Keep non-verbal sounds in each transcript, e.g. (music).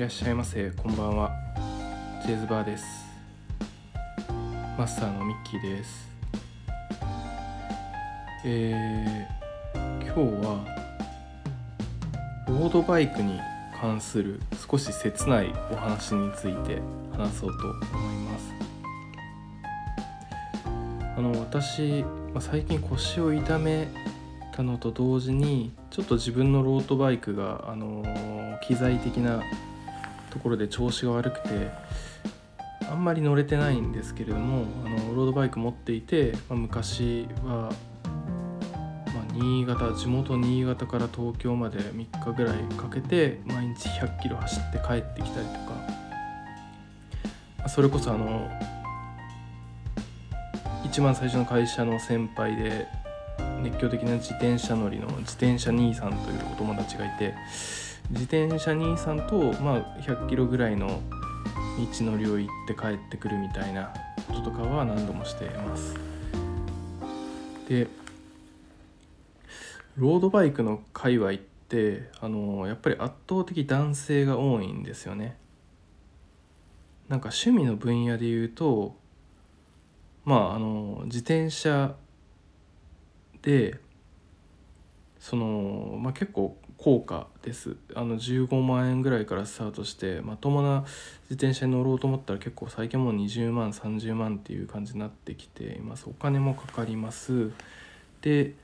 らっしゃいませ。こんばんは。ジェズバーです。マスターのミッキーです。えー、今日はロードバイクに関する少し切ないお話について話そうと思います。あの私、まあ、最近腰を痛めたのと同時にちょっと自分のロードバイクが、あの機材的なところで調子が悪くてあんまり乗れてないんですけれどもあのロードバイク持っていて、まあ、昔は、まあ、新潟地元新潟から東京まで3日ぐらいかけて毎日100キロ走って帰ってきたりとか、それこそあの一番最初の会社の先輩で熱狂的な自転車乗りの自転車兄さんというお友達がいて自転車兄さんと、まあ、100キロぐらいの道のりを行って帰ってくるみたいなこととかは何度もしてます。でロードバイクの界隈ってあのやっぱり圧倒的男性が多いんですよね。なんか趣味の分野で言うとまああの自転車でその、まあ、結構高価です。あの15万円ぐらいからスタートしてまともな自転車に乗ろうと思ったら結構最近もう20万30万っていう感じになってきています。お金もかかります。で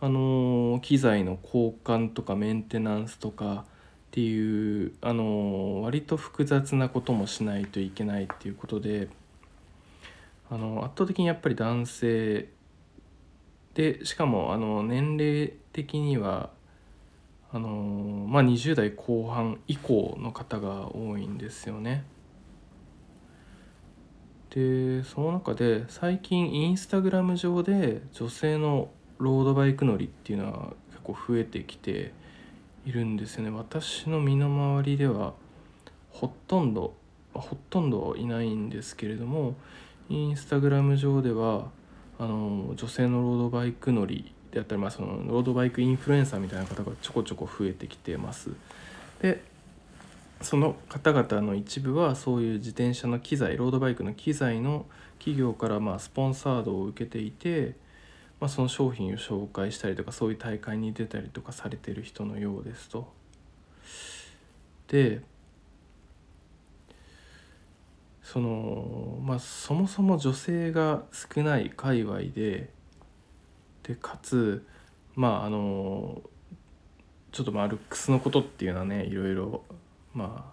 あの機材の交換とかメンテナンスとかっていうあの割と複雑なこともしないといけないっていうことであの圧倒的にやっぱり男性でしかもあの年齢的にはあのまあ、20代後半以降の方が多いんですよね。でその中で最近インスタグラム上で女性のロードバイク乗りっていうのは結構増えてきているんですよね。私の身の回りではほとんどほとんどいないんですけれどもインスタグラム上ではあの女性のロードバイク乗りであったり、まあ、そのロードバイクインフルエンサーみたいな方がちょこちょこ増えてきてます。でその方々の一部はそういう自転車の機材ロードバイクの機材の企業からまあスポンサードを受けていて、まあ、その商品を紹介したりとかそういう大会に出たりとかされてる人のようですと。でそのまあそもそも女性が少ない界隈ででかつまああのちょっとまあルックスのことっていうのはねいろいろまあ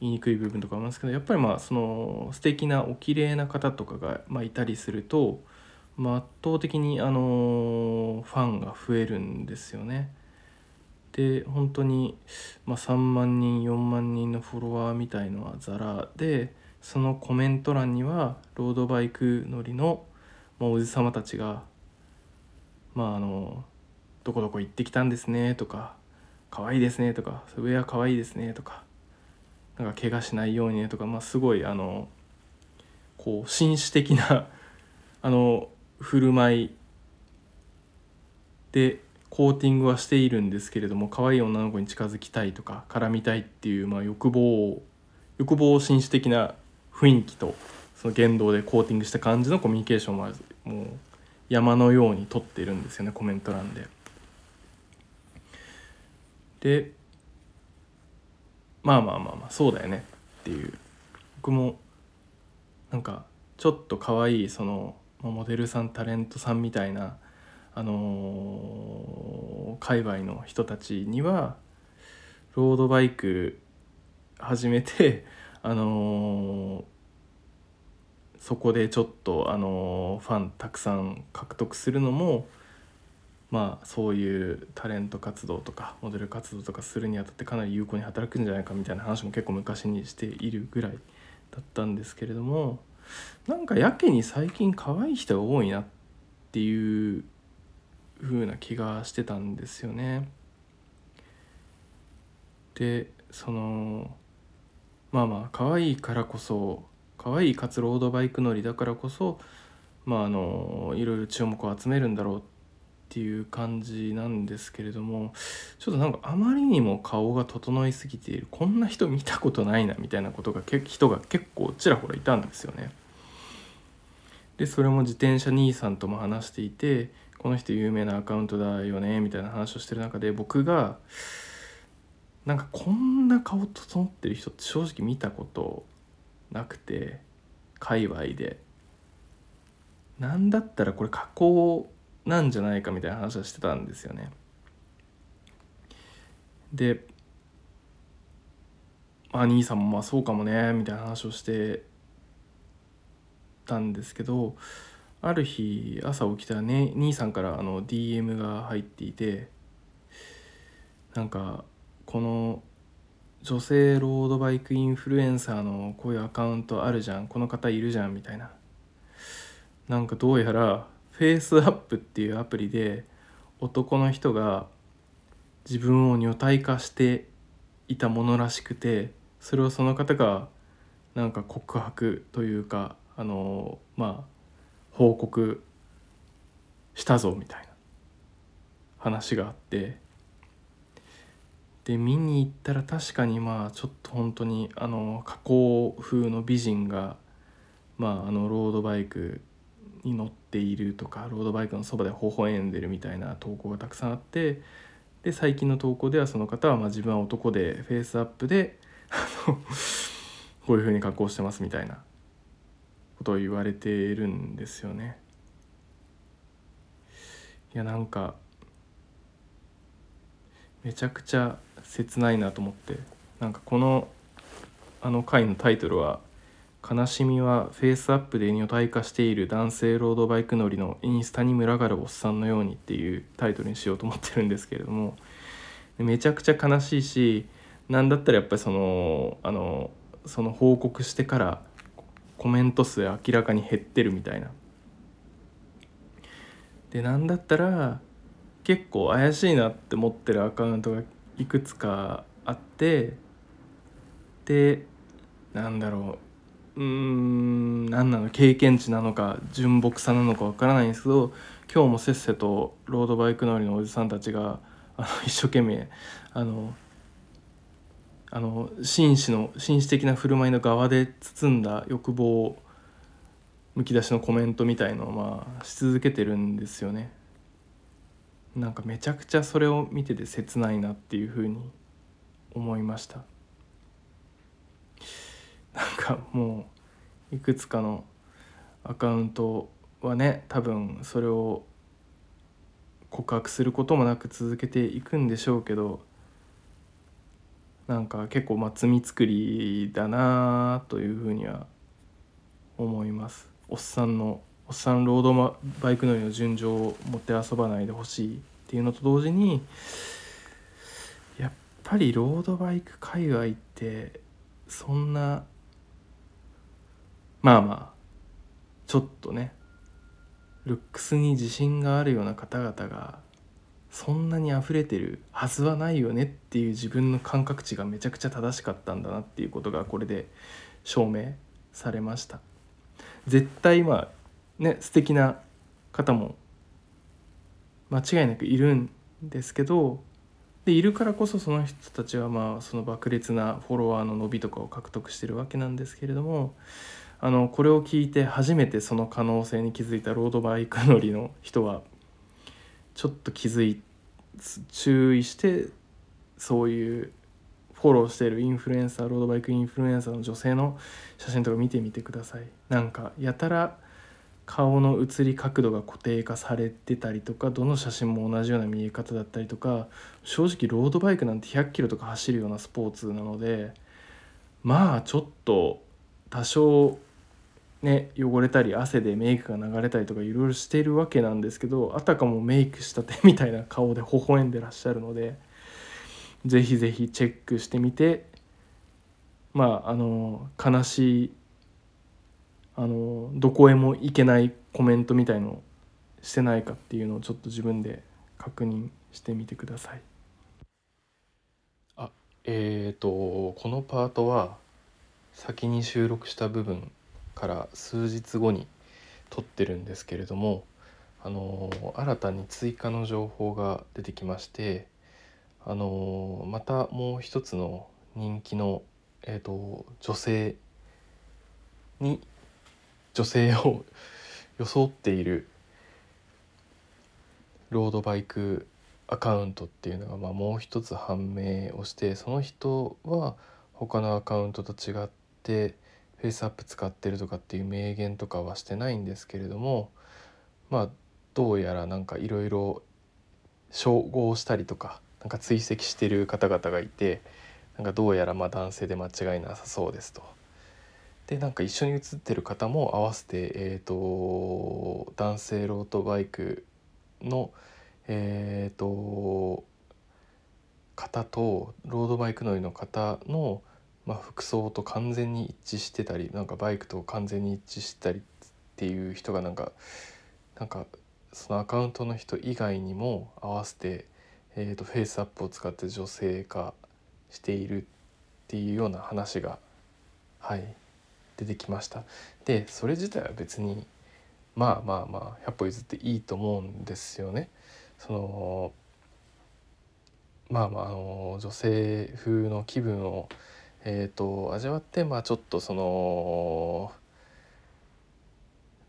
言いにくい部分とかありますけどやっぱりまあその素敵なお綺麗な方とかが、ま、いたりすると、まあ、圧倒的にあのファンが増えるんですよね。で本当に、まあ、3万人4万人のフォロワーみたいのはザラでそのコメント欄にはロードバイク乗りの、まあ、おじさまたちがまああの「どこどこ行ってきたんですね」とか「可愛いですね」とか「ウェア可愛いですね」とか「なんか怪我しないようにね」とか、まあ、すごいあのこう紳士的なあの振る舞いでコーティングはしているんですけれども可愛い女の子に近づきたいとか絡みたいっていう、まあ、欲望を欲望紳士的な雰囲気とその言動でコーティングした感じのコミュニケーションはもう山のように撮ってるんですよねコメント欄で。でまあまあまあまあそうだよねっていう僕もなんかちょっと可愛いそのモデルさんタレントさんみたいなあのー、界隈の人たちにはロードバイク始めて (laughs) あのー、そこでちょっとあのファンたくさん獲得するのもまあそういうタレント活動とかモデル活動とかするにあたってかなり有効に働くんじゃないかみたいな話も結構昔にしているぐらいだったんですけれどもなんかやけに最近可愛い人が多いなっていう風な気がしてたんですよね。でそのまあまあ可愛いからこそ可愛いかつロードバイク乗りだからこそまああのいろいろ注目を集めるんだろうっていう感じなんですけれどもちょっとなんかあまりにも顔が整いすぎているこんな人見たことないなみたいなことが人が結構ちらほらいたんですよね。でそれも自転車兄さんとも話していてこの人有名なアカウントだよねみたいな話をしてる中で僕がなんかこんな顔整ってる人って正直見たことなくて界隈で。なんだったらこれ加工なんじゃないかみたいな話はしてたんですよね。で兄さんもまあそうかもねみたいな話をしてたんですけどある日朝起きたらね兄さんからあの DM が入っていてなんかこの女性ロードバイクインフルエンサーのこういうアカウントあるじゃんこの方いるじゃんみたいな。なんかどうやらフェイスアップっていうアプリで男の人が自分を女体化していたものらしくてそれをその方がなんか告白というかあのまあ報告したぞみたいな話があってで見に行ったら確かにまあちょっと本当にあの加工風の美人がまああのロードバイクに乗っているとかロードバイクのそばで微笑んでるみたいな投稿がたくさんあってで最近の投稿ではその方はまあ自分は男でフェイスアップでこういう風に加工してますみたいなことを言われているんですよね。いやなんかめちゃくちゃ切ないなと思ってなんかこのあの回のタイトルは「悲しみはフェイスアップで女体化している男性ロードバイク乗りのインスタに群がるおっさんのように」っていうタイトルにしようと思ってるんですけれどもめちゃくちゃ悲しいし何だったらやっぱりそのあのその報告してからコメント数明らかに減ってるみたいな。で何だったら結構怪しいなって思ってるアカウントがいくつかあってでなんだろううーん何なの経験値なのか純朴さなのかわからないんですけど今日もせっせとロードバイク乗りのおじさんたちがあの一生懸命あのあの紳士の紳士的な振る舞いの側で包んだ欲望むき出しのコメントみたいのをまあし続けてるんですよね。なんかめちゃくちゃそれを見てて切ないなっていうふうに思いましたなんかもういくつかのアカウントはね多分それを告白することもなく続けていくんでしょうけどなんか結構まあ罪作りだなというふうには思います。おっさんのおっさんロードバイク乗りの順序を持って遊ばないでほしいっていうのと同時にやっぱりロードバイク界隈ってそんなまあまあちょっとねルックスに自信があるような方々がそんなに溢れてるはずはないよねっていう自分の感覚値がめちゃくちゃ正しかったんだなっていうことがこれで証明されました。絶対まあね素敵な方も間違いなくいるんですけどでいるからこそその人たちはまあその爆裂なフォロワーの伸びとかを獲得してるわけなんですけれどもあのこれを聞いて初めてその可能性に気づいたロードバイク乗りの人はちょっと気づい注意してそういうフォローしているインフルエンサーロードバイクインフルエンサーの女性の写真とか見てみてください。なんかやたら顔の写り角度が固定化されてたりとかどの写真も同じような見え方だったりとか正直ロードバイクなんて100キロとか走るようなスポーツなのでまあちょっと多少ね汚れたり汗でメイクが流れたりとかいろいろしているわけなんですけどあたかもメイクしたてみたいな顔で微笑んでらっしゃるので是非是非チェックしてみてまああの悲しいあのどこへも行けないコメントみたいのしてないかっていうのをちょっと自分で確認してみてください。あえーとこのパートは先に収録した部分から数日後に撮ってるんですけれどもあの新たに追加の情報が出てきましてあのまたもう一つの人気の、えーと、女性に女性を装っているロードバイクアカウントっていうのが、まあ、もう一つ判明をしてその人は他のアカウントと違ってフェイスアップ使ってるとかっていう明言とかはしてないんですけれどもまあどうやらなんかいろいろ照合したりとかなんか追跡してる方々がいてなんかどうやらま男性で間違いなさそうですと。でなんか一緒に写ってる方も合わせて、えーと、男性ロードバイクの、えーと、方とロードバイク乗りの方の、まあ、服装と完全に一致してたりなんかバイクと完全に一致してたりっていう人がなんかなんかそのアカウントの人以外にも合わせて、えーと、フェイスアップを使って女性化しているっていうような話がはい出てきましたでそれ自体は別にまあまあまあ100歩譲っていいと思うんですよね。そのまあまああの女性風の気分を、えーと、味わってまあちょっとその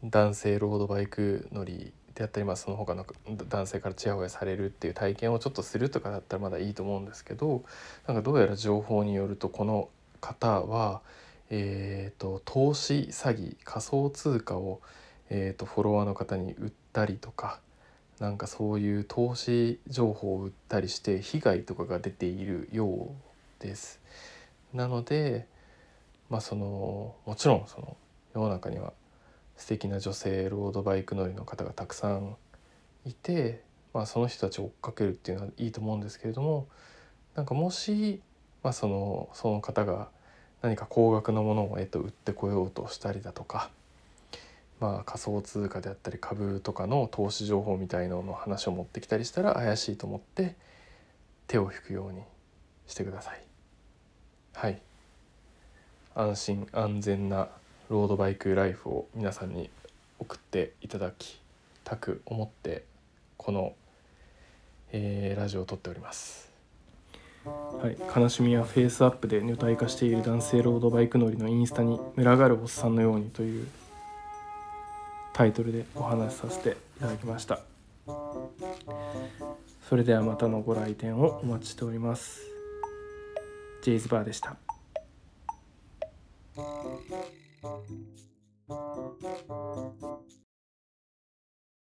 男性ロードバイク乗りであったり、まあ、その他の男性からちやほやされるっていう体験をちょっとするとかだったらまだいいと思うんですけどなんかどうやら情報によるとこの方は、えーと、投資詐欺仮想通貨を、えーと、フォロワーの方に売ったりとかなんかそういう投資情報を売ったりして被害とかが出ているようです。なのでまあそのもちろんその世の中には素敵な女性ロードバイク乗りの方がたくさんいて、まあ、その人たちを追っかけるっていうのはいいと思うんですけれどもなんかもし、まあ、そのその方が何か高額なものを、えっと、売ってこようとしたりだとか、まあ、仮想通貨であったり株とかの投資情報みたいのの話を持ってきたりしたら怪しいと思って手を引くようにしてください。はい。安心安全なロードバイクライフを皆さんに送っていただきたく思ってこの、えー、ラジオを撮っております。はい、悲しみはフェイスアップで女体化している男性ロードバイク乗りのインスタに群がるおっさんのようにというタイトルでお話しさせていただきました。それではまたのご来店をお待ちしております。ジェイズバーでした。